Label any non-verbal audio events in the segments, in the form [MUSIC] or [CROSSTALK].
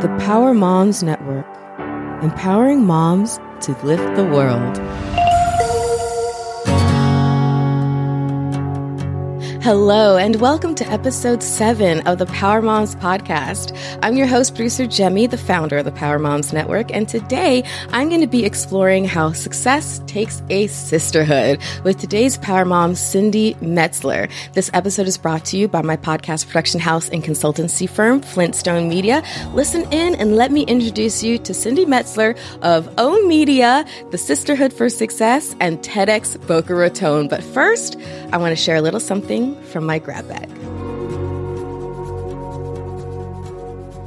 The Power Moms Network, empowering moms to lift the world. Hello, and welcome to episode seven of the Power Moms podcast. I'm your host, producer Jemmy, the founder of the Power Moms Network, and today I'm going to be exploring how success takes a sisterhood with today's Power Mom, Cindy Metzler. This episode is brought to you by my podcast production house and consultancy firm, Flintstone Media. Listen in and let me introduce you to Cindy Metzler of OMM Media, the Sisterhood for Success, and TEDx Boca Raton. But first, I want to share a little something from my grab bag.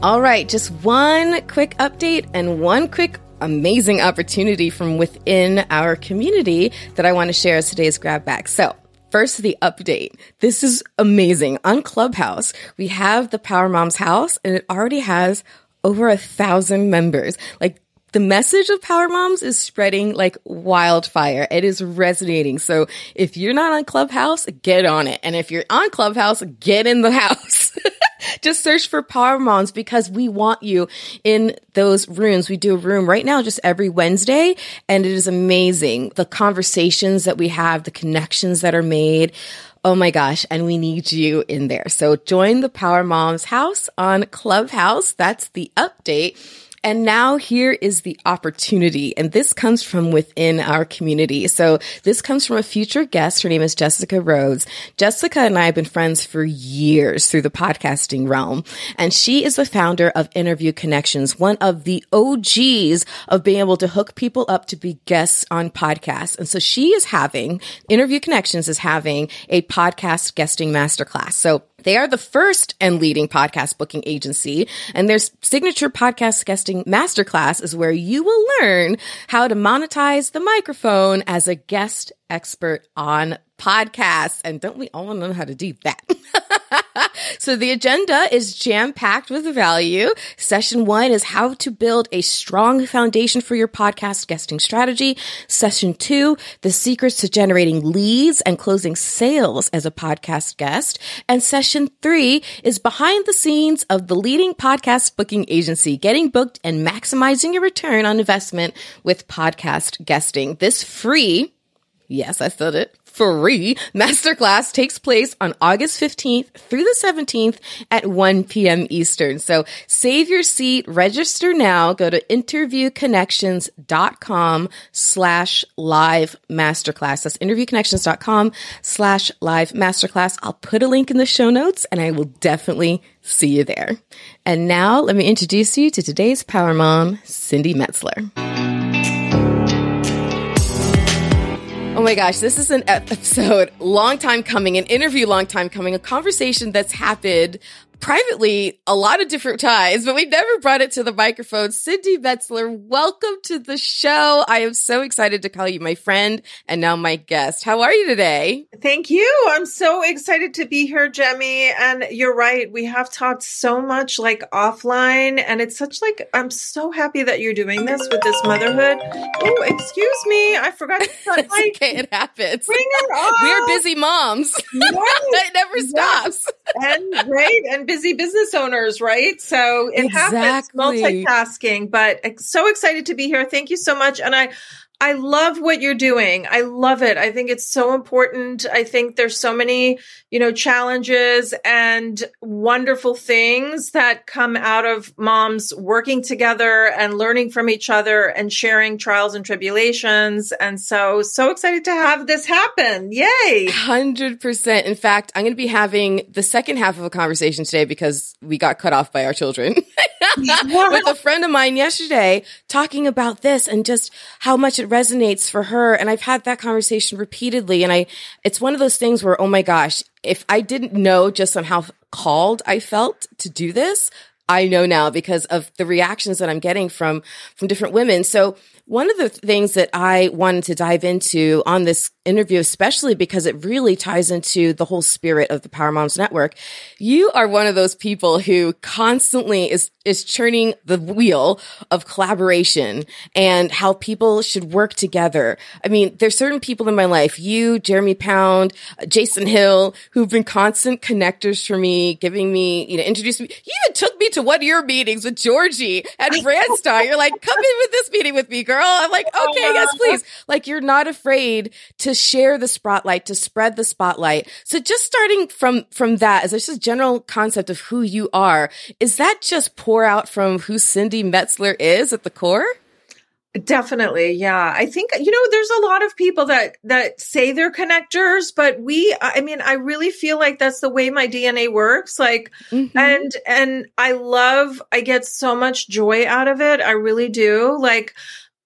All right, just one quick update and one quick amazing opportunity from within our community that I want to share as today's grab bag. So, First, the update. This is amazing. On Clubhouse, we have the Power Moms House and it already has over a thousand members. Like the message of Power Moms is spreading like wildfire. It is resonating. So if you're not on Clubhouse, get on it. And if you're on Clubhouse, get in the [LAUGHS] house. just search for Power Moms because we want you in those rooms. We do a room right now just every Wednesday and it is amazing. The conversations that we have, the connections that are made. Oh my gosh. And we need you in there. So join the Power Moms house on Clubhouse. That's the update. And now here is the opportunity. And this comes from within our community. So this comes from a future guest. Her name is Jessica Rhodes. Jessica and I have been friends for years through the podcasting realm. And she is the founder of Interview Connections, one of the OGs of being able to hook people up to be guests on podcasts. And so she is having, Interview Connections is having a podcast guesting masterclass. So they are the first and leading podcast booking agency, and their signature podcast guesting masterclass is where you will learn how to monetize the microphone as a guest expert on podcasts. And don't we all know how to do that? [LAUGHS] so the agenda is jam packed with value. Session one is how to build a strong foundation for your podcast guesting strategy. Session two, the secrets to generating leads and closing sales as a podcast guest. And session three is behind the scenes of the leading podcast booking agency, getting booked and maximizing your return on investment with podcast guesting. This free Yes, I said it. Free masterclass takes place on August 15th through the 17th at 1 p.m. Eastern. So save your seat, register now, go to interviewconnections.com slash live masterclass. That's interviewconnections.com slash live masterclass. I'll put a link in the show notes and I will definitely see you there. And now let me introduce you to today's Power Mom, Cindy Metzler. Oh my gosh, this is an episode, [LAUGHS] long time coming, an interview, long time coming, a conversation that's happened privately a lot of different times, but we've never brought it to the microphone. Cindy Metzler, welcome to the show. I am so excited to call you my friend and now my guest. How are you today? Thank you. I'm so excited to be here, Jemmy. And you're right. We have talked so much like offline and it's such like, I'm so happy that you're doing this with this motherhood. Oh, excuse me. I forgot to [LAUGHS] cut my, okay. It happens. Bring her on. We are busy moms. [LAUGHS] Yes. it never stops. And right. And busy business owners, right? So it exactly. happens multitasking, but so excited to be here. Thank you so much. And I, I love what you're doing. I love it. I think it's so important. I think there's so many, you know, challenges and wonderful things that come out of moms working together and learning from each other and sharing trials and tribulations. And so, so excited to have this happen. Yay. 100%. In fact, I'm going to be having the second half of a conversation today because we got cut off by our children. [LAUGHS] With a friend of mine yesterday talking about this and just how much it resonates for her. And I've had that conversation repeatedly. And I, it's one of those things where, oh my gosh, if I didn't know just on how called I felt to do this, I know now because of the reactions that I'm getting from, from different women. So one of the things that I wanted to dive into on this interview, especially because it really ties into the whole spirit of the Power Moms Network. You are one of those people who constantly is, is churning the wheel of collaboration and how people should work together. I mean, there's certain people in my life, you, Jeremy Pound, uh, Jason Hill, who've been constant connectors for me, giving me, you know, introducing me. You even took me to one of your meetings with Georgie and Brandstar. You're like, come in with this meeting with me, girl. I'm like, oh, okay, yes, please. Like, you're not afraid to share the spotlight, to spread the spotlight. So just starting from, from that, as just a general concept of who you are, is that just pour out from who Cindy Metzler is at the core? Definitely. Yeah. I think, you know, there's a lot of people that, that say they're connectors, but we, I mean, I really feel like that's the way my DNA works. Like, mm-hmm. and, and I love, I get so much joy out of it. I really do. Like,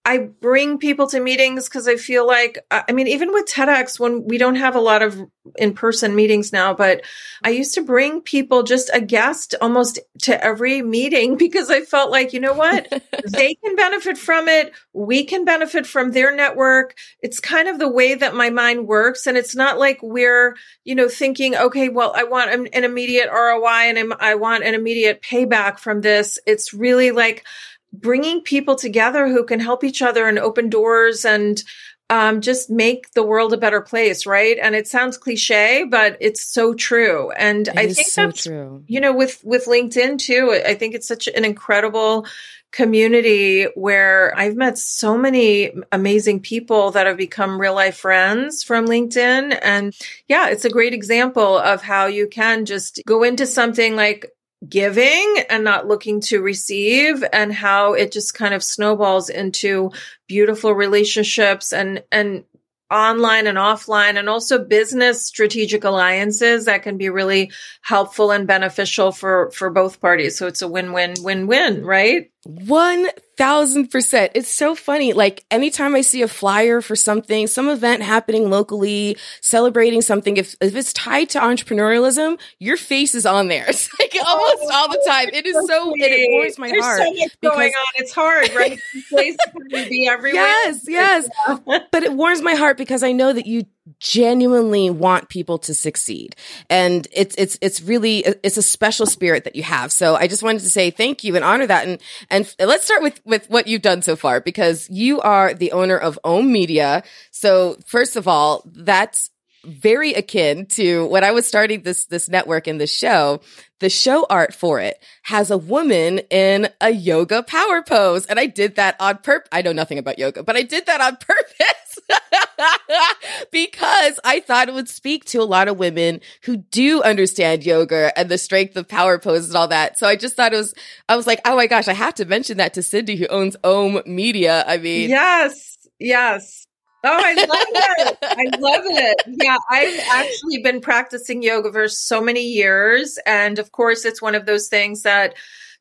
I bring people to meetings because I feel like, I mean, even with TEDx, when we don't have a lot of in person meetings now, but I used to bring people just a guest almost to every meeting [LAUGHS] because I felt like, you know what? [LAUGHS] they can benefit from it. We can benefit from their network. It's kind of the way that my mind works. And it's not like we're, you know, thinking, okay, well, I want an, an immediate ROI and I I want an immediate payback from this. It's really like, bringing people together who can help each other and open doors and um, just make the world a better place, right? And it sounds cliche, but it's so true. And it I think so that's true. You know, with with LinkedIn too, I think it's such an incredible community where I've met so many amazing people that have become real life friends from LinkedIn. And yeah, it's a great example of how you can just go into something like giving and not looking to receive and how it just kind of snowballs into beautiful relationships and and online and offline and also business strategic alliances that can be really helpful and beneficial for for both parties. So it's a win-win win-win right? One thousand percent. It's so funny. Like anytime I see a flyer for something, some event happening locally, celebrating something, if, if it's tied to entrepreneurialism, your face is on there. [LAUGHS] It's like oh, almost oh, [LAUGHS] all the time. It is so, so it warms my There's heart. so much going on. It's hard, right? Place to be everywhere. [LAUGHS] Yes, yes. but it warms my heart because I know that you genuinely want people to succeed. And it's it's it's really it's a special spirit that you have. So i just wanted to say thank you and honor that. And and let's start with with what you've done so far because you are the owner of OMM Media. So first of all that's very akin to when I was starting this this network and this show. The show art for it has a woman in a yoga power pose, and I did that on purpose. I know nothing about yoga, but I did that on [LAUGHS] purpose [LAUGHS] because I thought it would speak to a lot of women who do understand yoga and the strength of power poses and all that. So I just thought it was. I was like, oh my gosh, I have to mention that to Cindy who owns OMM Media. I mean, yes, yes. Oh, I love [LAUGHS] it. I love it. Yeah, I've actually been practicing yoga for so many years. And of course, it's one of those things that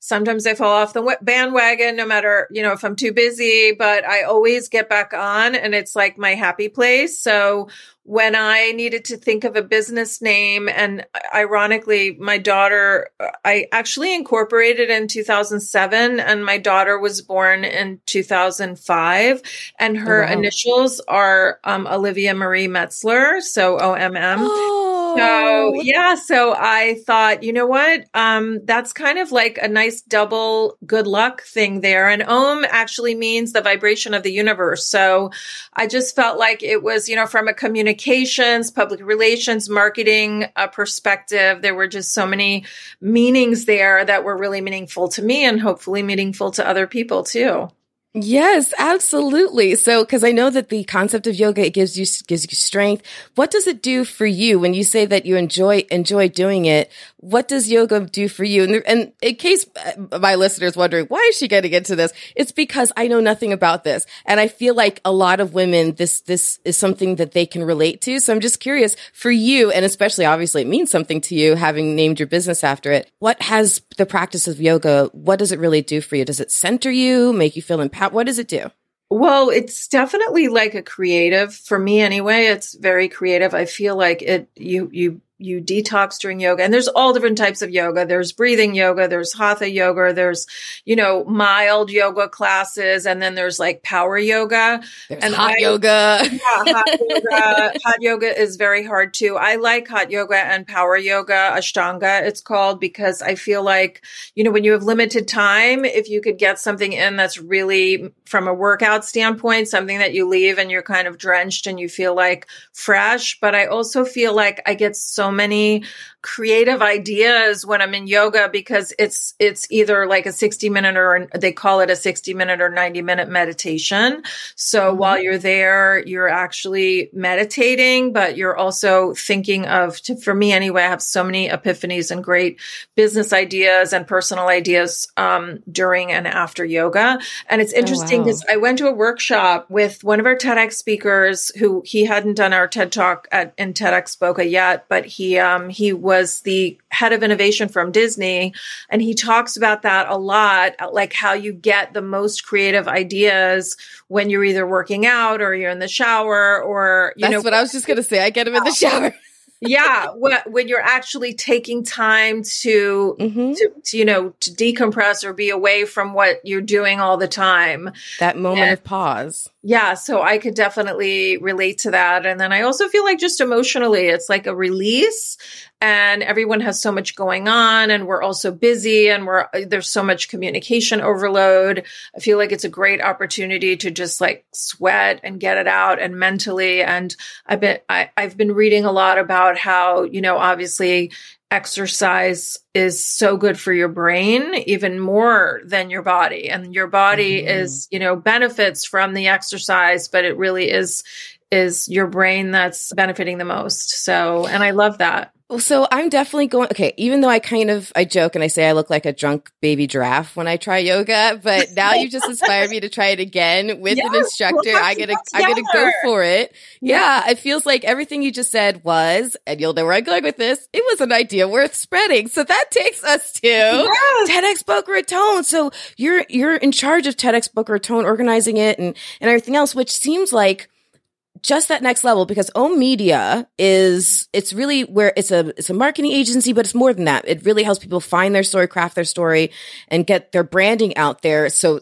sometimes I fall off the bandwagon, no matter, you know, if I'm too busy, but I always get back on and it's like my happy place. So when I needed to think of a business name, and ironically, my daughter, I actually incorporated in 2007, and my daughter was born in 2005, and her oh, wow. initials are um, Olivia Marie Metzler, so OMM. Oh. So yeah, so I thought, you know what? Um, that's kind of like a nice double good luck thing there. And Om actually means the vibration of the universe. So I just felt like it was, you know, from a communications, public relations, marketing uh, perspective. There were just so many meanings there that were really meaningful to me and hopefully meaningful to other people too. Yes, absolutely. So, cause I know that the concept of yoga, it gives you, gives you strength. What does it do for you when you say that you enjoy, enjoy doing it? What does yoga do for you? And, and in case uh, my listeners wondering, why is she getting into this? It's because I know nothing about this. And I feel like a lot of women, this, this is something that they can relate to. So I'm just curious for you, and especially obviously it means something to you having named your business after it. What has the practice of yoga, what does it really do for you? Does it center you, make you feel empowered? What does it do? Well, it's definitely like a creative for me anyway. It's very creative. I feel like it, you, you you detox during yoga. And there's all different types of yoga. There's breathing yoga, there's hatha yoga, there's, you know, mild yoga classes, and then there's like power yoga. There's and hot I, yoga. Yeah, hot yoga. [LAUGHS] hot yoga is very hard too. I like hot yoga and power yoga, Ashtanga, it's called, because I feel like, you know, when you have limited time, if you could get something in that's really from a workout standpoint, something that you leave and you're kind of drenched and you feel like fresh. But I also feel like I get so many creative ideas when I'm in yoga because it's it's either like a 60 minute or they call it a 60 minute or 90 minute meditation. So mm-hmm. while you're there, you're actually meditating, but you're also thinking of to, for me anyway, I have so many epiphanies and great business ideas and personal ideas um, during and after yoga. And it's oh, interesting because oh, wow. I went to a workshop with one of our TEDx speakers who he hadn't done our TED talk at in TEDx Boca yet, but he um, he was the head of innovation from Disney. And he talks about that a lot, like how you get the most creative ideas when you're either working out or you're in the shower or, you That's know. what I was just going to say. I get him in the shower [LAUGHS] yeah when you're actually taking time to, mm-hmm. to, to, you know to decompress or be away from what you're doing all the time that moment and, of pause yeah so i could definitely relate to that and then i also feel like just emotionally it's like a release and everyone has so much going on and we're also busy and we're there's so much communication overload. I feel like it's a great opportunity to just like sweat and get it out and mentally. And i've been I, i've been reading a lot about how you know obviously exercise is so good for your brain even more than your body. And your body mm-hmm. is you know benefits from the exercise but it really is is your brain that's benefiting the most. So and i love that so I'm definitely going. Okay, even though I kind of I joke and I say I look like a drunk baby giraffe when I try yoga, but now you just inspired me to try it again with yes, an instructor. I gotta I gotta go for it. Yeah. yeah. it feels like everything you just said was, and you'll know where I'm going with this. It was an idea worth spreading. So that takes us to yes. TEDx Boca Raton. So you're you're in charge of TEDx Boca Raton, organizing it and and everything else, which seems like just that next level because OMM Media is it's really where it's a it's a marketing agency, but it's more than that. It really helps people find their story, craft their story, and get their branding out there. So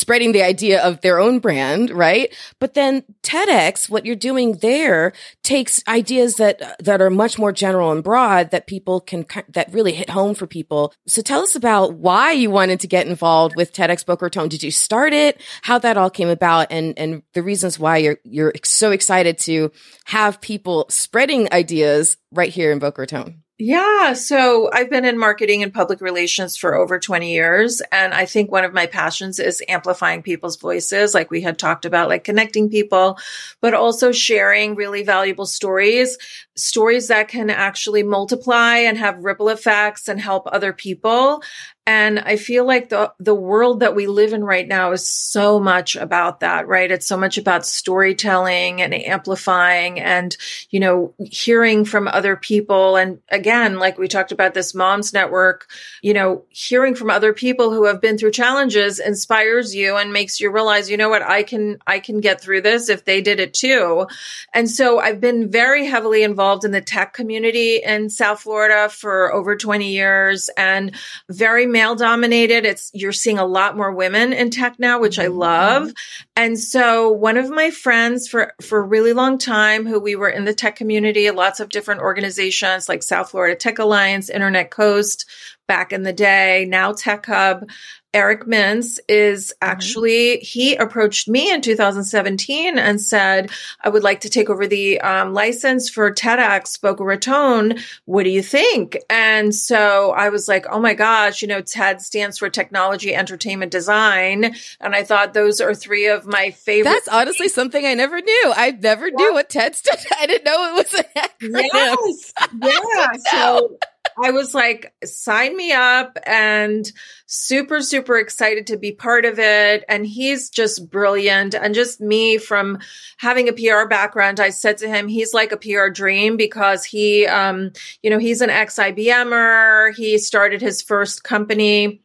spreading the idea of their own brand, right? But then TEDx, what you're doing there takes ideas that, that are much more general and broad that people can, that really hit home for people. So tell us about why you wanted to get involved with TEDx Boca Raton. Did you start it? How that all came about and, and the reasons why you're, you're so excited to have people spreading ideas right here in Boca Raton? Yeah. So I've been in marketing and public relations for over 20 years. And I think one of my passions is amplifying people's voices, like we had talked about, like connecting people, but also sharing really valuable stories, stories that can actually multiply and have ripple effects and help other people. And I feel like the, the world that we live in right now is so much about that, right? It's so much about storytelling and amplifying and, you know, hearing from other people. And again, like we talked about this moms network, you know, hearing from other people who have been through challenges inspires you and makes you realize, you know what, I can, I can get through this if they did it too. And so I've been very heavily involved in the tech community in South Florida for over 20 years and very male dominated. It's, you're seeing a lot more women in tech now, which I mm-hmm. love. And so one of my friends for, for a really long time who we were in the tech community, lots of different organizations like South Florida Tech Alliance, Internet Coast, back in the day, now Tech Hub. Eric Mintz is mm-hmm. actually, mm-hmm. he approached me in 2017 and said, I would like to take over the um, license for TEDx Boca Raton. What do you think? And so I was like, oh my gosh, you know, TED stands for technology, entertainment, design. And I thought those are three of my favorite. That's honestly something I never knew. I never knew what TED stood. [LAUGHS] I didn't know it was an acronym. Yes. Yeah. [LAUGHS] so I was like, sign me up and super, super excited to be part of it. And he's just brilliant. And just me from having a PR background, I said to him, he's like a PR dream because he, um, you know, he's an ex IBMer. He started his first company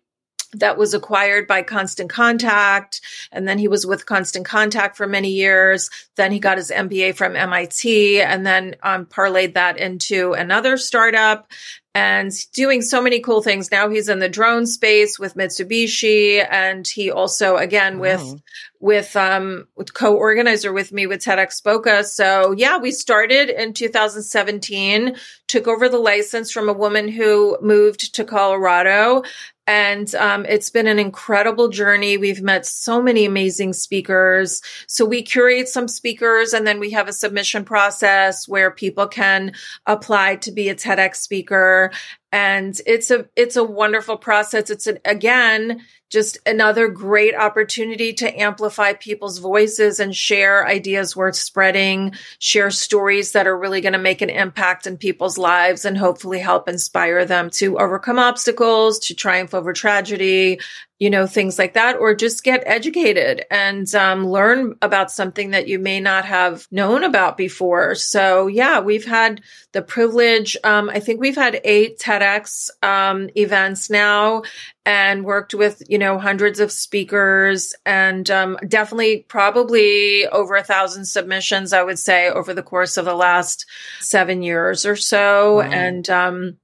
that was acquired by Constant Contact. And then he was with Constant Contact for many years. Then he got his MBA from MIT and then um, parlayed that into another startup and doing so many cool things. Now he's in the drone space with Mitsubishi and he also again wow. with with um with co-organizer with me with TEDx Boca. So yeah, we started in 2017, took over the license from a woman who moved to Colorado and um, it's been an incredible journey. We've met so many amazing speakers. So we curate some speakers and then we have a submission process where people can apply to be a TEDx speaker. And it's a, it's a wonderful process. It's an, again, just another great opportunity to amplify people's voices and share ideas worth spreading, share stories that are really going to make an impact in people's lives and hopefully help inspire them to overcome obstacles, to triumph over tragedy, you know, things like that, or just get educated and um, learn about something that you may not have known about before. So, yeah, we've had the privilege. Um, I think we've had eight TEDx um, events now and worked with, you know, hundreds of speakers and um, definitely probably over a thousand submissions, I would say, over the course of the last seven years or so. Wow. And um,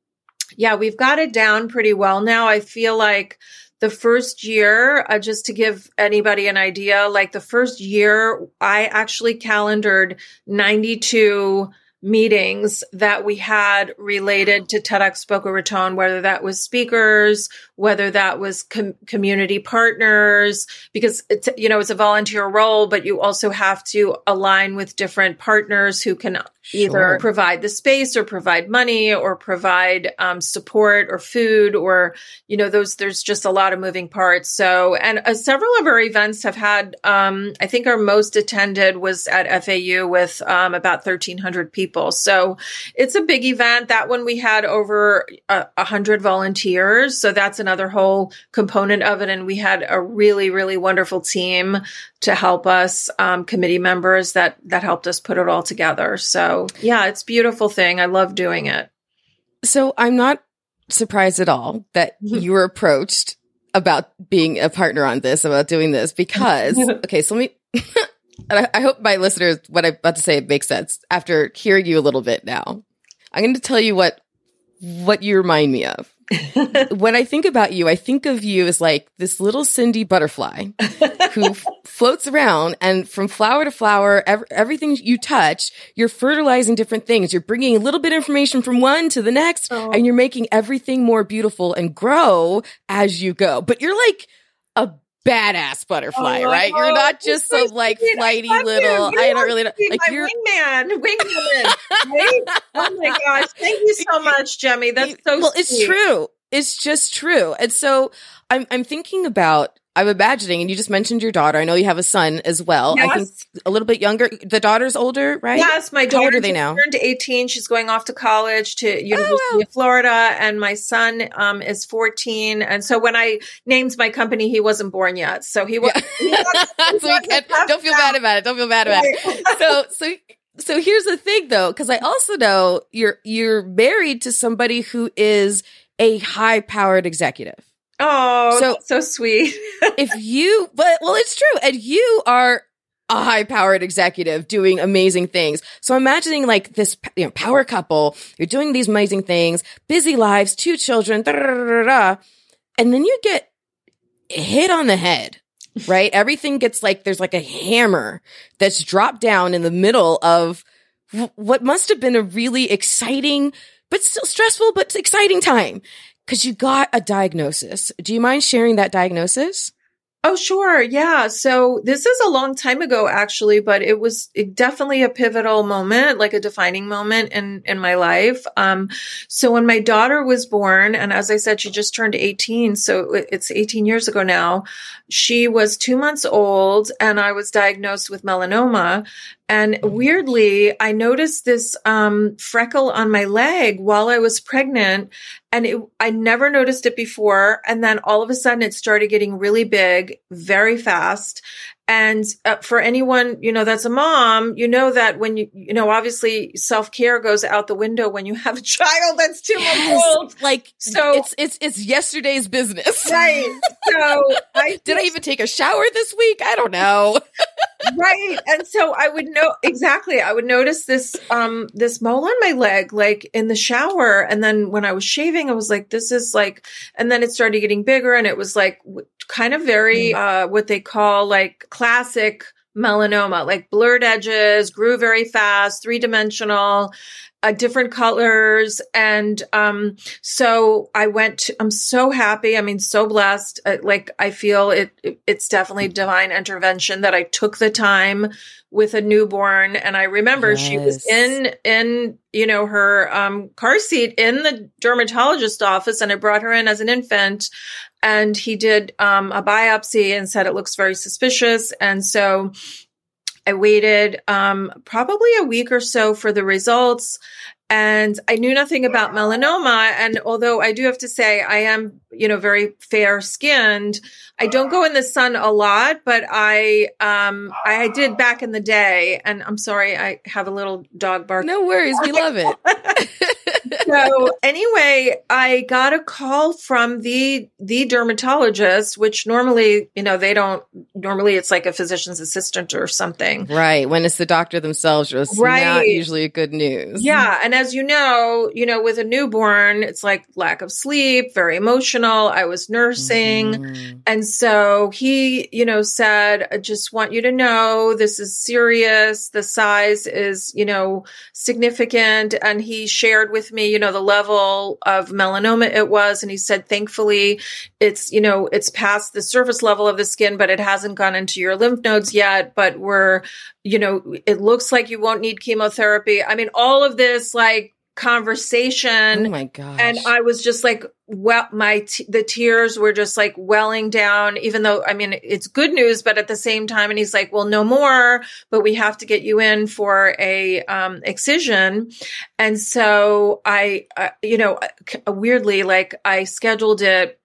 yeah, we've got it down pretty well now. I feel like the first year, uh, just to give anybody an idea, like the first year, I actually calendared 92 meetings that we had related to TEDx Boca Raton, whether that was speakers, whether that was com- community partners, because it's, you know, it's a volunteer role, but you also have to align with different partners who can sure. either provide the space or provide money or provide um, support or food or, you know, those, there's just a lot of moving parts. So, and uh, several of our events have had, um, I think our most attended was at FAU with um, about 1300 people. So it's a big event. That one we had over a, a hundred volunteers. So that's another whole component of it. And we had a really, really wonderful team to help us, um, committee members that, that helped us put it all together. So yeah, it's beautiful thing. I love doing it. So I'm not surprised at all that you were approached about being a partner on this, about doing this, because, [LAUGHS] okay, so let me, [LAUGHS] and I, I hope my listeners, what I'm about to say makes sense after hearing you a little bit now. I'm going to tell you what, what you remind me of. [LAUGHS] when I think about you, I think of you as like this little Cindy butterfly [LAUGHS] who f- floats around and from flower to flower, ev- everything you touch, you're fertilizing different things. You're bringing a little bit of information from one to the next oh. and you're making everything more beautiful and grow as you go. But you're like a badass butterfly, oh, right? You're not just some like flighty little. I don't really know. Like you're wingman, wingwoman. right? Oh my [LAUGHS] gosh! Thank you so much, Jemmy. That's so. Well, sweet. it's true. It's just true. And so I'm I'm thinking about I'm imagining, and you just mentioned your daughter. I know you have a son as well. Yes. I think a little bit younger. The daughter's older, right? Yes, my daughter. How old are they now? Turned 18. She's going off to college to University oh, wow. of Florida, and my son um, is 14. And so when I named my company, he wasn't born yet, so he was. Yeah. [LAUGHS] so don't feel bad about it. Don't feel bad about it. [LAUGHS] So, so so here's the thing though because i also know you're you're married to somebody who is a high powered executive Oh, so so sweet. [LAUGHS] if you, but well, it's true, and you are a high powered executive doing amazing things. So imagining like this, you know, power couple, you're doing these amazing things, busy lives, two children, and then you get hit on the head, right? [LAUGHS] Everything gets like, there's like a hammer that's dropped down in the middle of what must have been a really exciting, but still stressful, but exciting time because you got a diagnosis. Do you mind sharing that diagnosis? Oh, sure. Yeah. So this is a long time ago, actually, but it was definitely a pivotal moment, like a defining moment in, in my life. Um, so when my daughter was born, and as I said, she just turned 18. So it's 18 years ago now. She was two months old and I was diagnosed with melanoma. And weirdly, I noticed this um, freckle on my leg while I was pregnant, and it, I never noticed it before. And then all of a sudden, it started getting really big, very fast. And uh, for anyone, you know, that's a mom, you know that when you, you know, obviously self care goes out the window when you have a [LAUGHS] child that's two yes. months old. Like, so it's, it's, it's yesterday's business. Right. So [LAUGHS] I did I even take a shower this week? I don't know. [LAUGHS] right. And so I would know exactly. I would notice this, um, this mole on my leg, like in the shower. And then when I was shaving, I was like, this is like, and then it started getting bigger and it was like kind of very, mm. uh, what they call like classic melanoma, like blurred edges, grew very fast, three dimensional uh, different colors. And um, so I went, to, I'm so happy. I mean, so blessed. Uh, like, I feel it, it, it's definitely divine intervention that I took the time with a newborn. And I remember yes. she was in, in, you know, her um, car seat in the dermatologist office and I brought her in as an infant and he did um, a biopsy and said it looks very suspicious. And so I waited um, probably a week or so for the results. And I knew nothing about melanoma. And although I do have to say I am, you know, very fair skinned, I don't go in the sun a lot, but I, um, I did back in the day. And I'm sorry, I have a little dog bark. No worries. We love it. [LAUGHS] [LAUGHS] so anyway, I got a call from the, the dermatologist, which normally, you know, they don't, normally it's like a physician's assistant or something. Right. When it's the doctor themselves, just right. not usually good news. Yeah. And as you know, you know, with a newborn, it's like lack of sleep, very emotional. I was nursing. Mm-hmm. And so he, you know, said, I just want you to know this is serious. The size is, you know, significant. And he shared with me, you know, the level of melanoma it was. And he said, thankfully, it's, you know, it's past the surface level of the skin, but it hasn't gone into your lymph nodes yet. But we're, you know, it looks like you won't need chemotherapy. I mean, all of this, like, conversation. Oh my god! And I was just like, well, my t- the tears were just like welling down. Even though I mean it's good news, but at the same time, and he's like, well, no more, but we have to get you in for a um, excision. And so I, uh, you know, uh, weirdly, like I scheduled it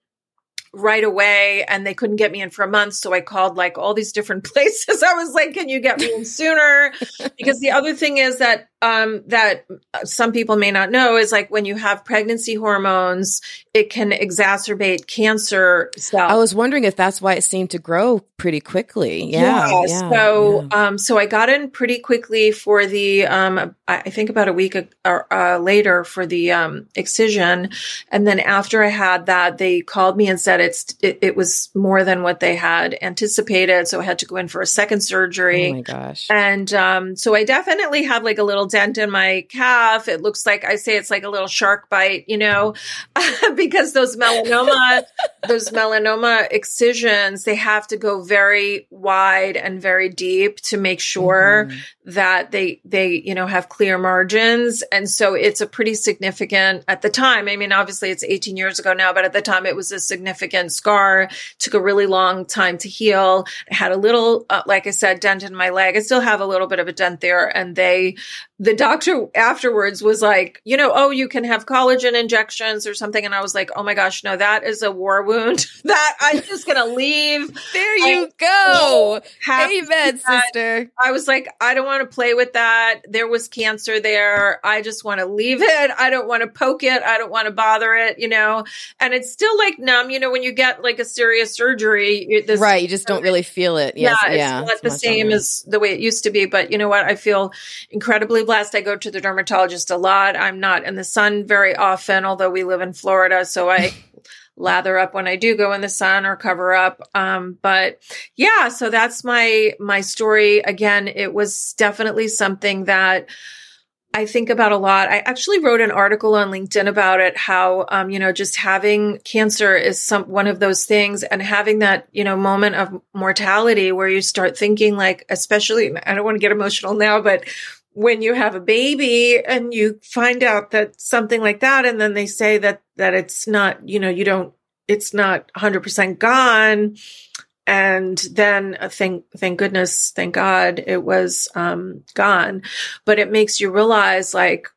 right away and they couldn't get me in for a month. So I called like all these different [LAUGHS] places. I was like, can you get me in sooner? because the other thing is that um, that some people may not know is like when you have pregnancy hormones, it can exacerbate cancer cells. I was wondering if that's why it seemed to grow pretty quickly. Yeah. yeah, yeah so, yeah. Um, so I got in pretty quickly for the, um, I think about a week uh, later for the um, excision, and then after I had that, they called me and said it's it, it was more than what they had anticipated, so I had to go in for a second surgery. Oh my gosh! And um, so I definitely have like a little dent in my calf. It looks like I say it's like a little shark bite, you know, [LAUGHS] because those melanoma, [LAUGHS] those melanoma excisions, they have to go very wide and very deep to make sure mm-hmm. that they, they, you know, have clear margins. And so it's a pretty significant at the time. I mean, obviously it's 18 years ago now, but at the time it was a significant scar. Took a really long time to heal. I had a little, uh, like I said, dent in my leg. I still have a little bit of a dent there and they, the doctor afterwards was like, you know, oh, you can have collagen injections or something. And I was like, oh my gosh, no, that is a war wound [LAUGHS] that I'm just going to leave. there you go. Amen, sister. I was like, I don't want to play with that. There was cancer there. I just want to leave it. I don't want to poke it. I don't want to bother it, you know, and it's still like numb, you know, when you get like a serious surgery, this, right. You just don't really feel it. Yes, yeah. yeah it's not the same as the way it used to be. But you know what? I feel incredibly blessed. I go to the dermatologist a lot. I'm not in the sun very often, although we live in Florida. So I [LAUGHS] lather up when I do go in the sun or cover up. Um, but yeah, so that's my, my story. Again, it was definitely something that I think about a lot. I actually wrote an article on LinkedIn about it, how, um, you know, just having cancer is some, one of those things and having that, you know, moment of mortality where you start thinking like, especially, I don't want to get emotional now, but when you have a baby and you find out that something like that and then they say that that it's not you know you don't it's not 100% gone and then uh, thank thank goodness thank god it was um gone but it makes you realize like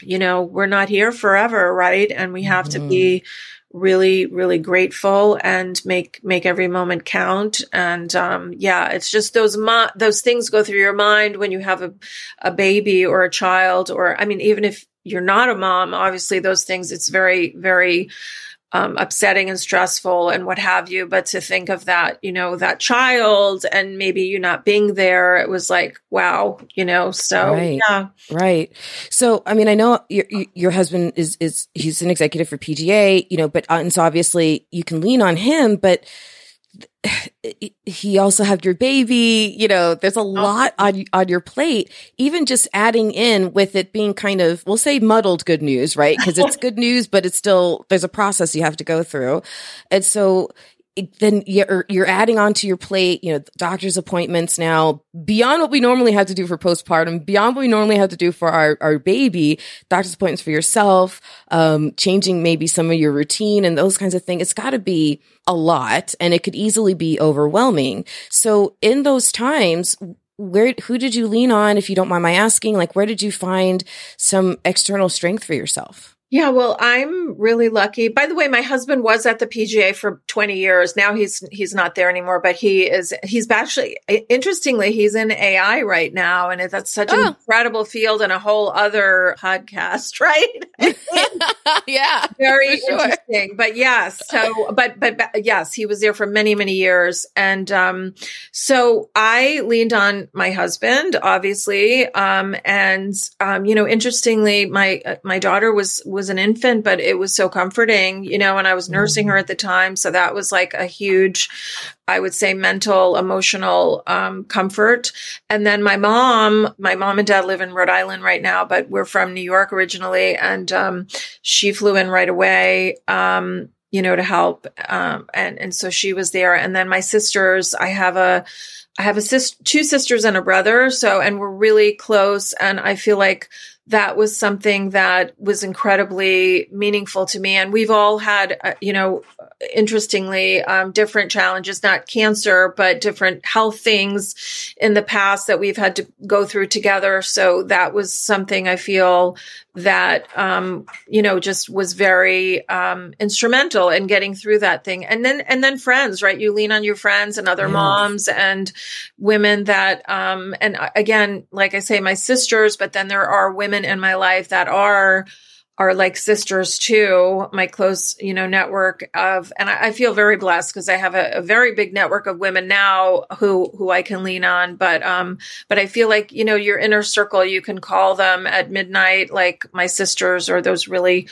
you know we're not here forever right and we have mm-hmm. to be really, really grateful and make, make every moment count. And, um, yeah, it's just those, mo- those things go through your mind when you have a, a baby or a child, or, I mean, even if you're not a mom, obviously those things, it's very, very, um, upsetting and stressful and what have you. But to think of that, you know, that child and maybe you not being there, it was like, wow, you know, so right. yeah. Right. So, I mean, I know your, your husband is, is, he's an executive for PGA, you know, but, uh, and so obviously you can lean on him, but [SIGHS] he also have your baby you know there's a oh. lot on on your plate. Even just adding in with it being kind of we'll say muddled good news right? Because it's [LAUGHS] good news but it's still there's a process you have to go through. And so then you're you're adding onto your plate, you know, doctor's appointments now beyond what we normally have to do for postpartum, beyond what we normally have to do for our our baby, doctor's appointments for yourself, um, changing maybe some of your routine and those kinds of things. It's got to be a lot, and it could easily be overwhelming. So in those times, where who did you lean on, if you don't mind my asking? Like, where did you find some external strength for yourself? Yeah, well, I'm really lucky. By the way, my husband was at the PGA for 20 years. Now he's he's not there anymore, but he is he's actually interestingly, he's in AI right now and that's such oh. an incredible field and a whole other podcast, [LAUGHS] right? [LAUGHS] yeah. Very sure. interesting. But yes, so but, but but yes, he was there for many many years and um so I leaned on my husband obviously um and um you know, interestingly my uh, my daughter was, was was an infant, but it was so comforting, you know, and I was nursing her mm-hmm. at the time. So that was like a huge, I would say mental, emotional, um, comfort. And then my mom, my mom and dad live in Rhode Island right now, but we're from New York originally. And, um, she flew in right away. Um, you know, to help. Um, and, and so she was there. And then my sisters, I have a, I have a sis, two sisters and a brother. So, and we're really close. And I feel like that was something that was incredibly meaningful to me. And we've all had, uh, you know, interestingly, um, different challenges, not cancer, but different health things in the past that we've had to go through together. So that was something I feel that, um, you know, just was very, um, instrumental in getting through that thing. And then, and then friends, right? You lean on your friends and other yes. moms and women that, um, and uh, again, like I say, my sisters, but then there are women in my life that are, are like sisters too, my close, you know, network of, and I, I feel very blessed because I have a, a, very big network of women now who, who I can lean on. But, um, but I feel like, you know, your inner circle, you can call them at midnight, like my sisters or those really,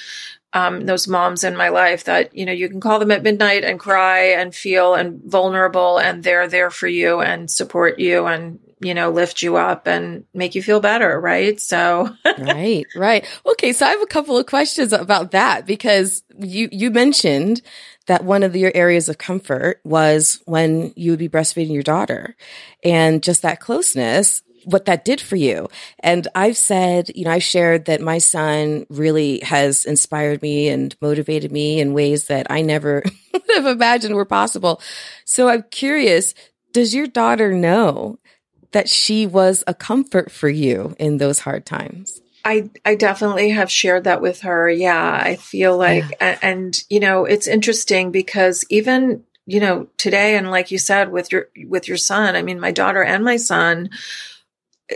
um, those moms in my life that, you know, you can call them at midnight and cry and feel and vulnerable and they're there for you and support you and, you know, lift you up and make you feel better, right? So [LAUGHS] Right, right. Okay, so I have a couple of questions about that because you you mentioned that one of your areas of comfort was when you would be breastfeeding your daughter and just that closeness what that did for you. And I've said, you know, I've shared that my son really has inspired me and motivated me in ways that I never [LAUGHS] would have imagined were possible. So I'm curious, does your daughter know that she was a comfort for you in those hard times? I, I definitely have shared that with her. Yeah. I feel like, yeah. and, and, you know, it's interesting because even, you know, today, and like you said, with your, with your son, I mean, my daughter and my son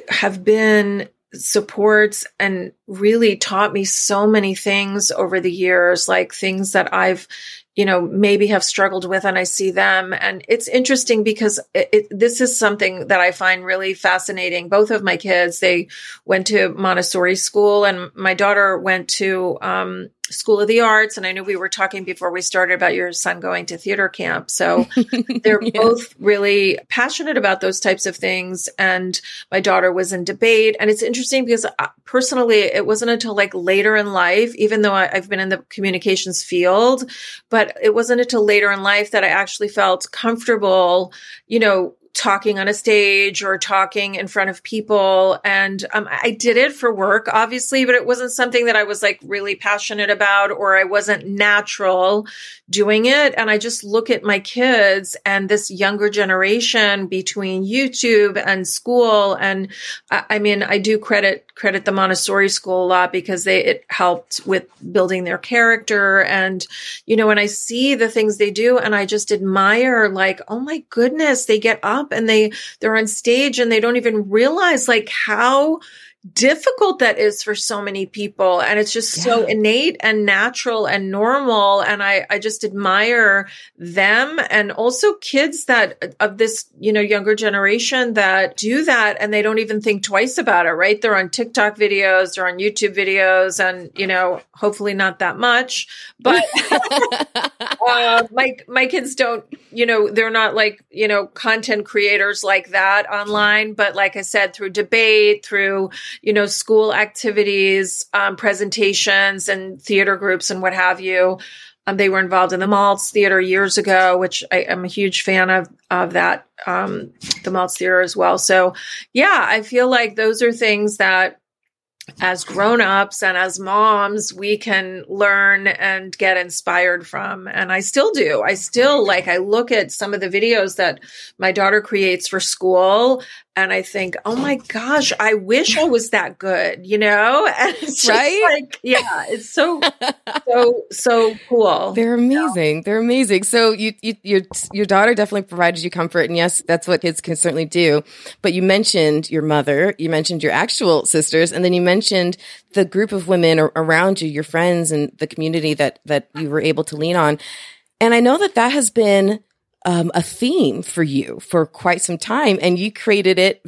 have been supports and really taught me so many things over the years, like things that I've, you know, maybe have struggled with and I see them. And it's interesting because it, it, this is something that I find really fascinating. Both of my kids, they went to Montessori school and my daughter went to, um, School of the Arts. And I know we were talking before we started about your son going to theater camp. So [LAUGHS] they're yeah. both really passionate about those types of things. And my daughter was in debate. And it's interesting because uh, personally, it wasn't until like later in life, even though I've been in the communications field, but it wasn't until later in life that I actually felt comfortable, you know, talking on a stage or talking in front of people. And um, I did it for work, obviously, but it wasn't something that I was like really passionate about or I wasn't natural doing it. And I just look at my kids and this younger generation between YouTube and school. And I, I mean, I do credit, credit the Montessori school a lot because they, it helped with building their character. And, you know, when I see the things they do and I just admire like, oh my goodness, they get up and they, they're on stage and they don't even realize like how difficult that is for so many people and it's just yeah. so innate and natural and normal and I I just admire them and also kids that of this you know younger generation that do that and they don't even think twice about it right they're on TikTok videos they're on YouTube videos and you know hopefully not that much but [LAUGHS] [LAUGHS] uh, my my kids don't you know they're not like you know content creators like that online but like I said through debate through you know, school activities, um, presentations and theater groups and what have you. Um, they were involved in the Maltz Theater years ago, which I am a huge fan of, of that, um, the Maltz Theater as well. So yeah, I feel like those are things that as grown-ups and as moms we can learn and get inspired from and i still do i still like i look at some of the videos that my daughter creates for school and I think, oh my gosh, I wish I was that good, you know? [LAUGHS] And it's right? like, yeah, it's so, [LAUGHS] so, so cool. They're amazing. Yeah. They're amazing. So you, you, your, your daughter definitely provided you comfort. And yes, that's what kids can certainly do. But you mentioned your mother, you mentioned your actual sisters, and then you mentioned the group of women around you, your friends and the community that, that you were able to lean on. And I know that that has been um, a theme for you for quite some time and you created it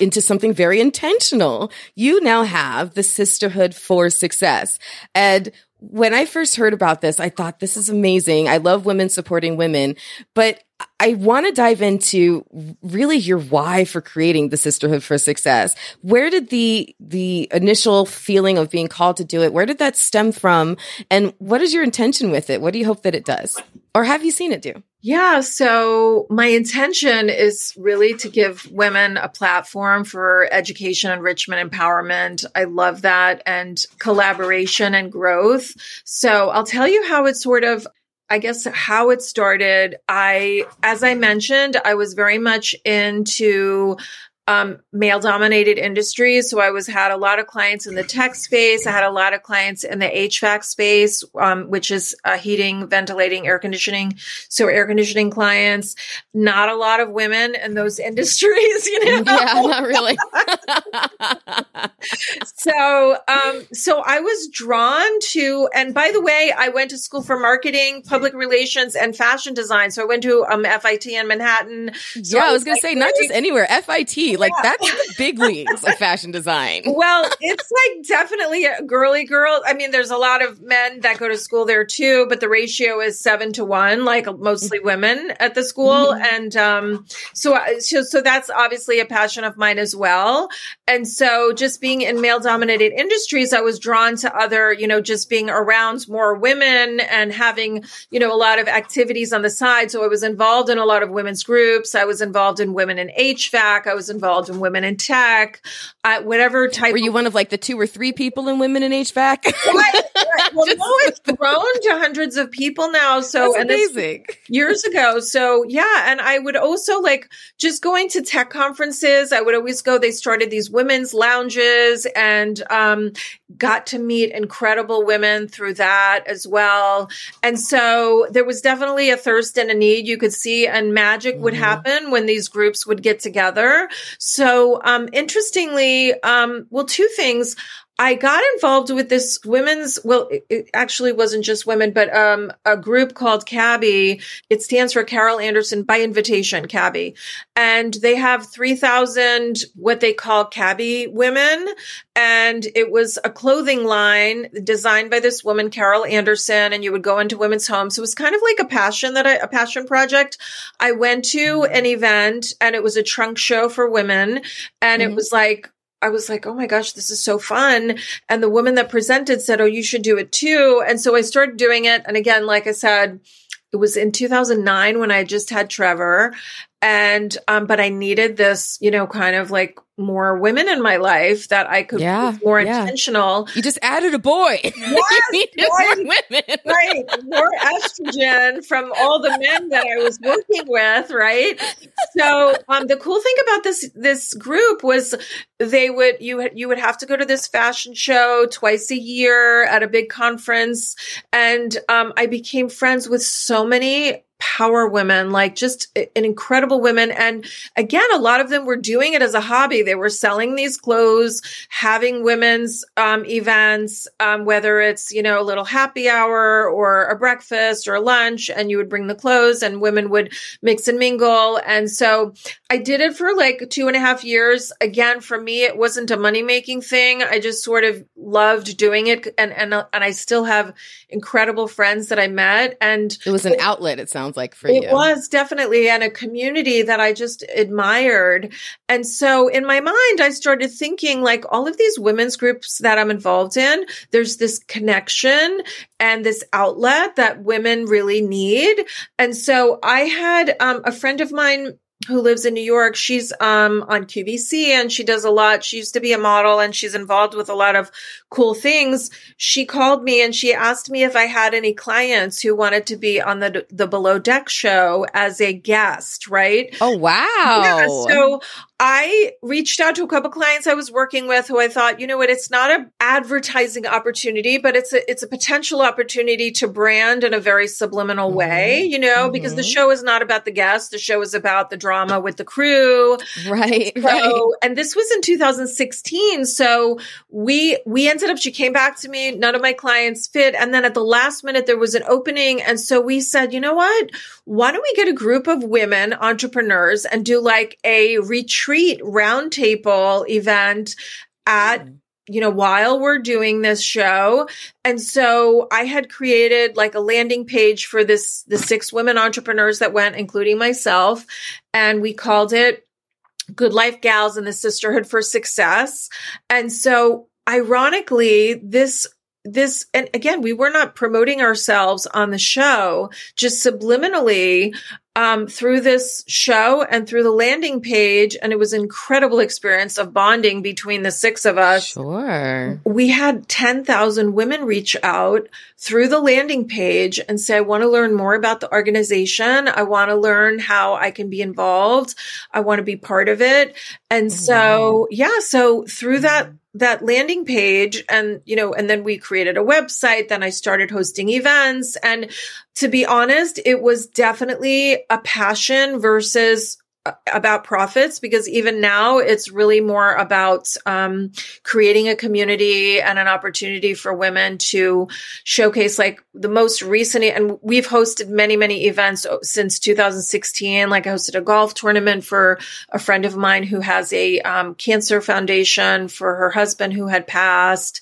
into something very intentional. You now have the sisterhood for success. And when I first heard about this, I thought this is amazing. I love women supporting women, but I want to dive into really your why for creating the sisterhood for success. Where did the the initial feeling of being called to do it? Where did that stem from? And what is your intention with it? What do you hope that it does? Or have you seen it do? Yeah, so my intention is really to give women a platform for education, enrichment, empowerment. I love that and collaboration and growth. So I'll tell you how it sort of I guess how it started, I, as I mentioned, I was very much into um, male dominated industries. So I was had a lot of clients in the tech space. I had a lot of clients in the HVAC space, um, which is uh, heating, ventilating, air conditioning. So air conditioning clients, not a lot of women in those [LAUGHS] industries, you know? Yeah, not really. [LAUGHS] so, um, so I was drawn to, and by the way, I went to school for marketing, public relations, and fashion design. So I went to um, FIT in Manhattan. So yeah, I was, was going like, to say, not just anywhere, FIT like yeah. that's big [LAUGHS] leagues of fashion design. Well, it's like definitely a girly girl. I mean, there's a lot of men that go to school there too, but the ratio is seven to one, like mostly women at the school. Mm-hmm. And um, so, so, so that's obviously a passion of mine as well. And so, just being in male dominated industries, I was drawn to other, you know, just being around more women and having, you know, a lot of activities on the side. So I was involved in a lot of women's groups. I was involved in women in HVAC. I was involved in women in tech, uh, whatever type. Were you of- one of like the two or three people in women in HVAC? right, right. Well, [LAUGHS] no, it's grown to hundreds of people now. So That's amazing. years ago. So yeah, and I would also like just going to tech conferences. I would always go. They started these women's lounges and um, got to meet incredible women through that as well. And so there was definitely a thirst and a need you could see, and magic mm-hmm. would happen when these groups would get together. So, um, interestingly, um, well, two things. I got involved with this women's, well, it, actually wasn't just women, but um, a group called CABI. It stands for Carol Anderson by invitation, CABI. And they have 3,000 what they call CABI women. And it was a clothing line designed by this woman, Carol Anderson. And you would go into women's homes. So it was kind of like a passion that I, a passion project. I went to an event and it was a trunk show for women. And mm-hmm. it was like, I was like, oh my gosh, this is so fun. And the woman that presented said, oh, you should do it too. And so I started doing it. And again, like I said, it was in 2009 when I just had Trevor and um but i needed this you know kind of like more women in my life that i could yeah, be more yeah. intentional. You just added a boy. Yes, right, more [LAUGHS] women. right more [LAUGHS] estrogen from all the men that i was working with right? So um the cool thing about this this group was they would you you would have to go to this fashion show twice a year at a big conference. And um i became friends with so many power women, like just an incredible women. And again, a lot of them were doing it as a hobby. They were selling these clothes, having women's um, events, um, whether it's, you know, a little happy hour or a breakfast or a lunch, and you would bring the clothes and women would mix and mingle. And so I did it for like two and a half years. Again, for me, it wasn't a money making thing. I just sort of loved doing it. And, and, and I still have incredible friends that I met. And it was an outlet, it sounds like for it you. It was definitely and a community that I just admired. And so in my mind, I started thinking like all of these women's groups that I'm involved in, there's this connection and this outlet that women really need. And so I had um, a friend of mine who lives in New York. She's um, on QVC and she does a lot. She used to be a model and she's involved with a lot of cool things. She called me and she asked me if I had any clients who wanted to be on the the Below Deck show as a guest, right? Oh wow. Yeah, so I reached out to a couple clients I was working with who I thought, you know what, it's not an advertising opportunity, but it's a it's a potential opportunity to brand in a very subliminal mm-hmm. way, you know, mm-hmm. because the mm-hmm. show is not about the guests, the show is about the drama with the crew. Right. So, right. and this was in 2016. So we we ended up she came back to me, none of my clients fit, and then at the last minute there was an opening and so we said, you know what? Why don't we get a group of women entrepreneurs and do like a retreat retreat roundtable event at mm-hmm. you know, while we're doing this show. And so I had created like a landing page for this, the six women entrepreneurs that went, including myself. And we called it Good Life Gals and the Sisterhood for Success. And so ironically, this this and again we were not promoting ourselves on the show just subliminally um, through this show and through the landing page and it was an incredible experience of bonding between the six of us. Sure. We had 10,000 women reach out through the landing page and say i want to learn more about the organization. I want to learn how i can be involved. I want to be part of it. And so yeah so through that that landing page and you know and then we created a website then i started hosting events. And to be honest it was definitely a passion versus about profits because even now it's really more about um, creating a community and an opportunity for women to showcase like the most recent and we've hosted many many events since 2016 like i hosted a golf tournament for a friend of mine who has a um, cancer foundation for her husband who had passed.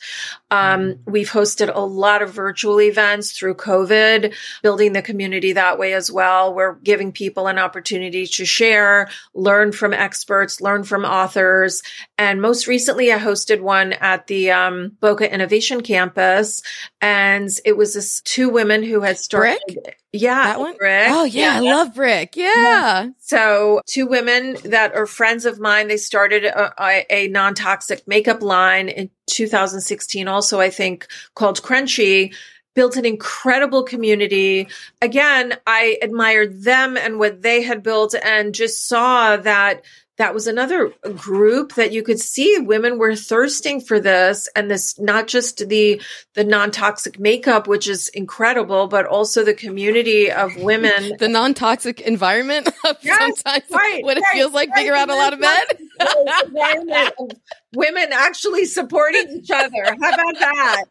Um, we've hosted a lot of virtual events through covid building the community that way as well. We're giving people an opportunity to share learn from experts, learn from authors. And most recently, I hosted one at the um, Boca Innovation Campus. And it was this two women who had started. Brick? Yeah, that one. Brick. Oh yeah, yeah, I love Brick. Yeah. yeah. So two women that are friends of mine. They started a, a, a non-toxic makeup line in 2016. Also, I think called Crunchi built an incredible community. Again, I admired them and what they had built and just saw that that was another group that you could see women were thirsting for this and this not just the the non-toxic makeup which is incredible but also the community of women. [LAUGHS] The non-toxic environment. Of [LAUGHS] yes, sometimes right, what it right, feels like right, figure out a lot of men [LAUGHS] women actually supporting each other. How about that?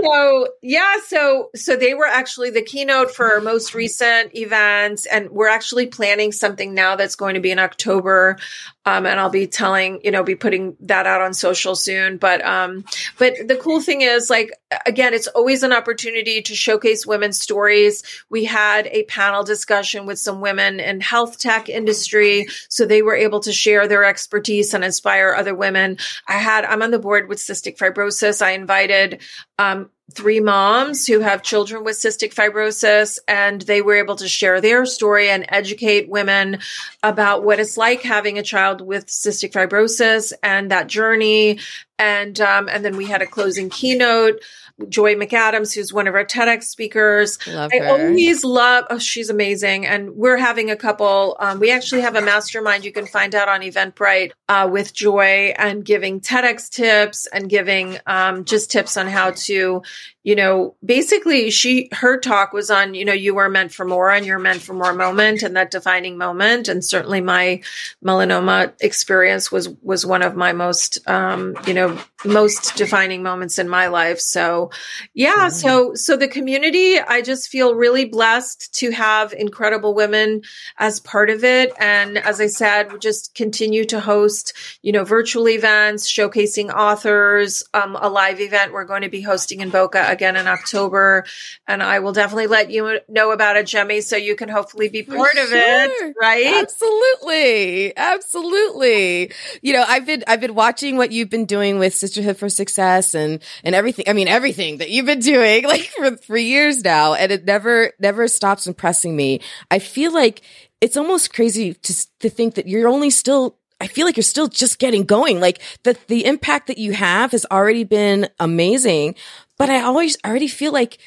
So yeah so so they were actually the keynote for our most recent events, and we're actually planning something now that's going to be in october um, and I'll be telling, you know, be putting that out on social soon. But, um, but the cool thing is like, again, it's always an opportunity to showcase women's stories. We had a panel discussion with some women in health tech industry. So they were able to share their expertise and inspire other women. I had, I'm on the board with cystic fibrosis. I invited, um, three moms who have children with cystic fibrosis and they were able to share their story and educate women about what it's like having a child with cystic fibrosis and that journey. And um, and then we had a closing keynote Joy McAdams, who's one of our TEDx speakers. Love I always love, oh, she's amazing. And we're having a couple, um, we actually have a mastermind you can find out on Eventbrite uh, with Joy and giving TEDx tips and giving um, just tips on how to, you know, basically she, her talk was on, you know, you were meant for more and you're meant for more moment and that defining moment. And certainly my melanoma experience was, was one of my most, um, you know, most defining moments in my life. So yeah, so, so the community, I just feel really blessed to have incredible women as part of it. And as I said, we just continue to host, you know, virtual events, showcasing authors, um, a live event we're going to be hosting in Boca again in October. And I will definitely let you know about it, Jemmy, so you can hopefully be part of it. Right? Absolutely. Absolutely. You know, I've been, I've been watching what you've been doing with Sisterhood for Success and, and everything. I mean, everything that you've been [LAUGHS] doing like for, for years now. And it never, never stops impressing me. I feel like it's almost crazy to, to think that you're only still I feel like you're still just getting going. Like the, the impact that you have has already been amazing, but I always already feel like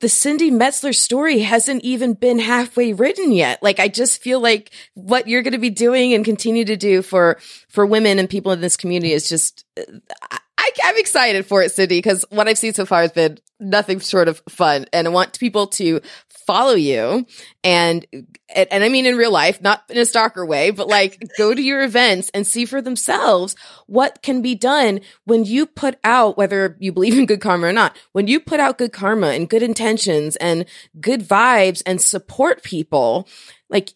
the Cindy Metzler story hasn't even been halfway written yet. Like I just feel like what you're going to be doing and continue to do for for women and people in this community is just uh, I, I'm excited for it, Cindy, because what I've seen so far has been nothing short of fun. And I want people to follow you and, and I mean in real life, not in a stalker way, but like [LAUGHS] go to your events and see for themselves what can be done when you put out, whether you believe in good karma or not, when you put out good karma and good intentions and good vibes and support people like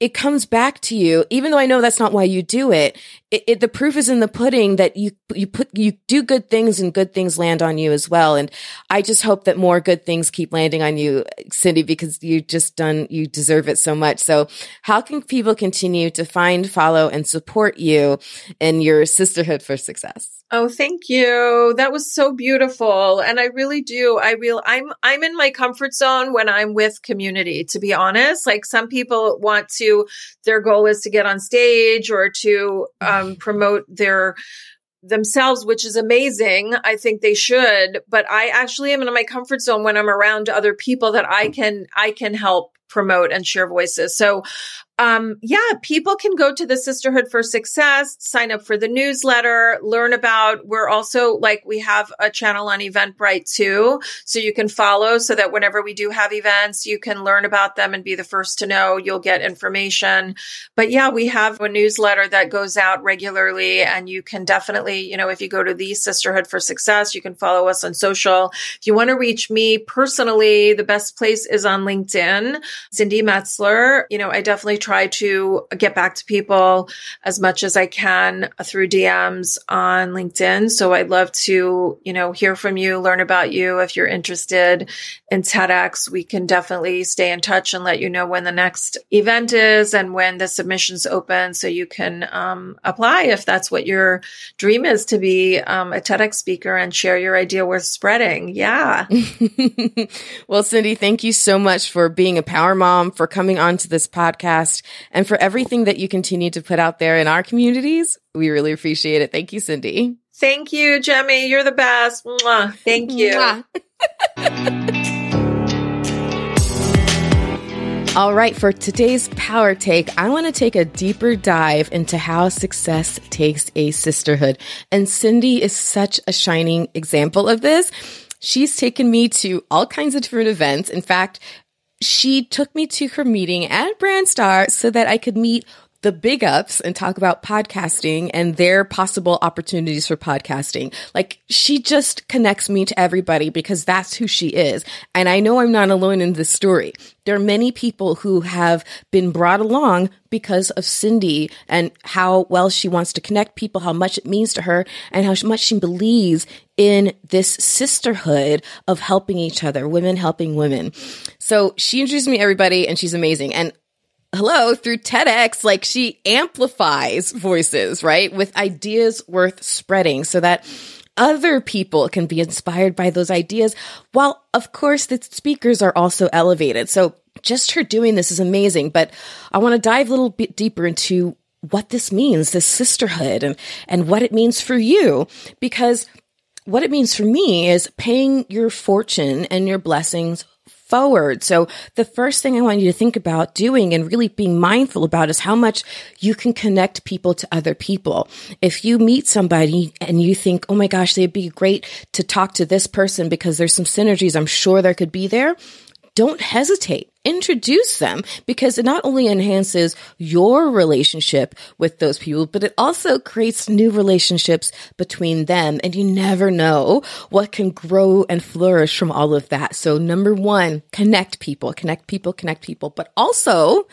it comes back to you. Even though i know that's not why you do it, it, it, the proof is in the pudding that you you put you do good things and good things land on you as well. And i just hope that more good things keep landing on you cindy because you just done you deserve it so much so how can people continue to find follow and support you in your sisterhood for success Oh, thank you. That was so beautiful. And I really do. I real I'm I'm in my comfort zone when I'm with community, to be honest. Like some people want to their goal is to get on stage or to um, [SIGHS] promote their themselves, which is amazing. I think they should, but I actually am in my comfort zone when I'm around other people that I can I can help promote and share voices. So um, yeah, people can go to the Sisterhood for Success, sign up for the newsletter, learn about, we're also like, we have a channel on Eventbrite too. So you can follow so that whenever we do have events, you can learn about them and be the first to know. You'll get information. But yeah, we have a newsletter that goes out regularly and you can definitely, you know, if you go to the Sisterhood for Success, you can follow us on social. If you want to reach me personally, the best place is on LinkedIn. Cindy Metzler, you know, I definitely try try to get back to people as much as I can through DMs on LinkedIn. So I'd love to, you know, hear from you, learn about you. If you're interested in TEDx, we can definitely stay in touch and let you know when the next event is and when the submissions open so you can um, apply if that's what your dream is to be um, a TEDx speaker and share your idea worth spreading. Yeah. [LAUGHS] well, Cindy, thank you so much for being a power mom, for coming on to this podcast and for everything that you continue to put out there in our communities. We really appreciate it. Thank you, Cindy. Thank you, Jemmy. You're the best. Mwah. Thank you. [LAUGHS] All right, for today's power take, I want to take a deeper dive into how success takes a sisterhood. And Cindy is such a shining example of this. She's taken me to all kinds of different events. In fact, she took me to her meeting at Brandstar so that I could meet the big ups and talk about podcasting and their possible opportunities for podcasting. Like she just connects me to everybody because that's who she is. And I know I'm not alone in this story. There are many people who have been brought along because of Cindy and how well she wants to connect people, how much it means to her and how much she believes in this sisterhood of helping each other, women helping women. So she introduced me everybody and she's amazing. And hello, through TEDx, like she amplifies voices, right? With ideas worth spreading so that other people can be inspired by those ideas while of course the speakers are also elevated. So just her doing this is amazing, but I want to dive a little bit deeper into what this means, this sisterhood and, and what it means for you. Because what it means for me is paying your fortune and your blessings forward. So the first thing I want you to think about doing and really being mindful about is how much you can connect people to other people. If you meet somebody and you think, oh my gosh, they'd be great to talk to this person because there's some synergies I'm sure there could be there don't hesitate. Introduce them because it not only enhances your relationship with those people, but it also creates new relationships between them. And you never know what can grow and flourish from all of that. So number one, connect people, connect people, connect people, but also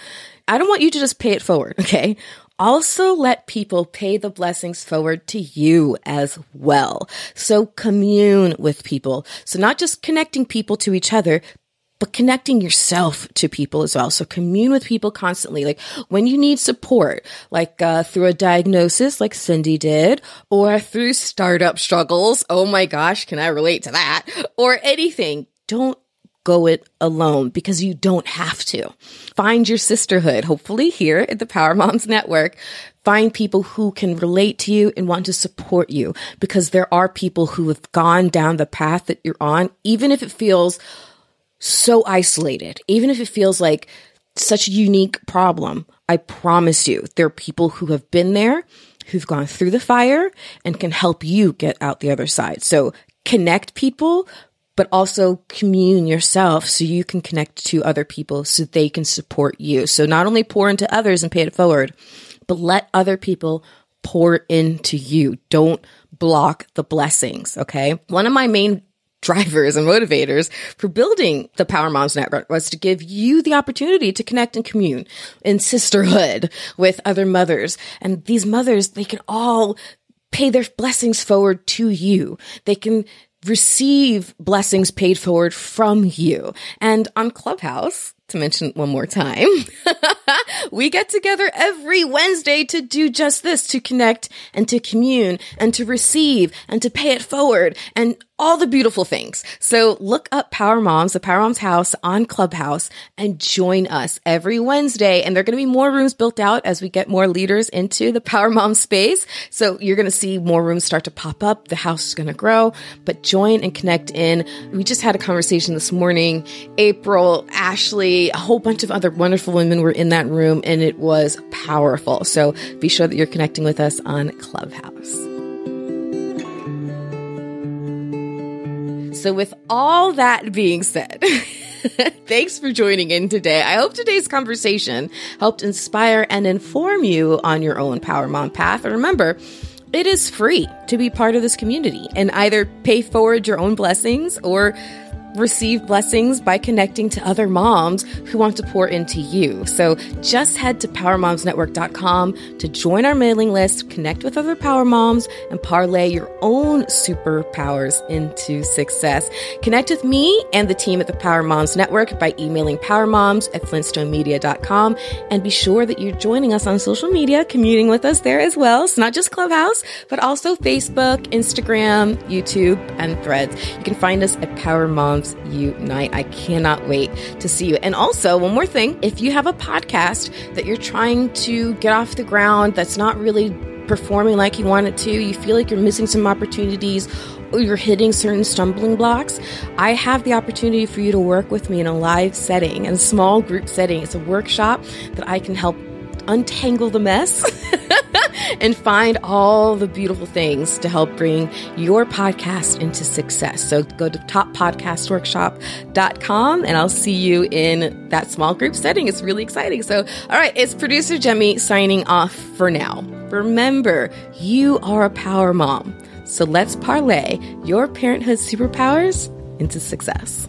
I don't want you to just pay it forward. [LAUGHS] Okay. Also let people pay the blessings forward to you as well. So commune with people. So not just connecting people to each other, but connecting yourself to people as well. So commune with people constantly. Like when you need support, like uh, through a diagnosis, like Cindy did, or through startup struggles. Oh my gosh, can I relate to that? Or anything. Don't go it alone because you don't have to. Find your sisterhood, hopefully here at the Power Moms Network. Find people who can relate to you and want to support you because there are people who have gone down the path that you're on, even if it feels so isolated, even if it feels like such a unique problem. I promise you, there are people who have been there, who've gone through the fire and can help you get out the other side. So connect people, but also commune yourself so you can connect to other people so they can support you. So not only pour into others and pay it forward, but let other people pour into you. Don't block the blessings. Okay. One of my main drivers and motivators for building the Power Moms Network was to give you the opportunity to connect and commune in sisterhood with other mothers. And these mothers, they can all pay their blessings forward to you. They can receive blessings paid forward from you. And on Clubhouse, to mention one more time, [LAUGHS] we get together every Wednesday to do just this, to connect and to commune and to receive and to pay it forward and all the beautiful things. So look up Power Moms, the Power Moms House on Clubhouse and join us every Wednesday. And there are going to be more rooms built out as we get more leaders into the Power Mom space. So you're going to see more rooms start to pop up. The house is going to grow, but join and connect in. We just had a conversation this morning. April, Ashley, a whole bunch of other wonderful women were in that room and it was powerful. So be sure that you're connecting with us on Clubhouse. So, with all that being said, [LAUGHS] thanks for joining in today. I hope today's conversation helped inspire and inform you on your own Power Mom path. And remember, it is free to be part of this community and either pay forward your own blessings or receive blessings by connecting to other moms who want to pour into you. So just head to powermomsnetwork.com to join our mailing list, connect with other power moms, and parlay your own superpowers into success. Connect with me and the team at the Power Moms Network by emailing powermoms at flintstonemedia.com and be sure that you're joining us on social media, commuting with us there as well. It's not just Clubhouse, but also Facebook, Instagram, YouTube, and Threads. You can find us at Power Moms unite. I cannot wait to see you. And also, one more thing if you have a podcast that you're trying to get off the ground that's not really performing like you want it to, you feel like you're missing some opportunities, or you're hitting certain stumbling blocks, I have the opportunity for you to work with me in a live setting, in a small group setting. It's a workshop that I can help untangle the mess [LAUGHS] and find all the beautiful things to help bring your podcast into success. So go to toppodcastworkshop.com and I'll see you in that small group setting. It's really exciting. So, all right, it's producer Jemmy signing off for now. Remember, you are a power mom. So let's parlay your parenthood superpowers into success.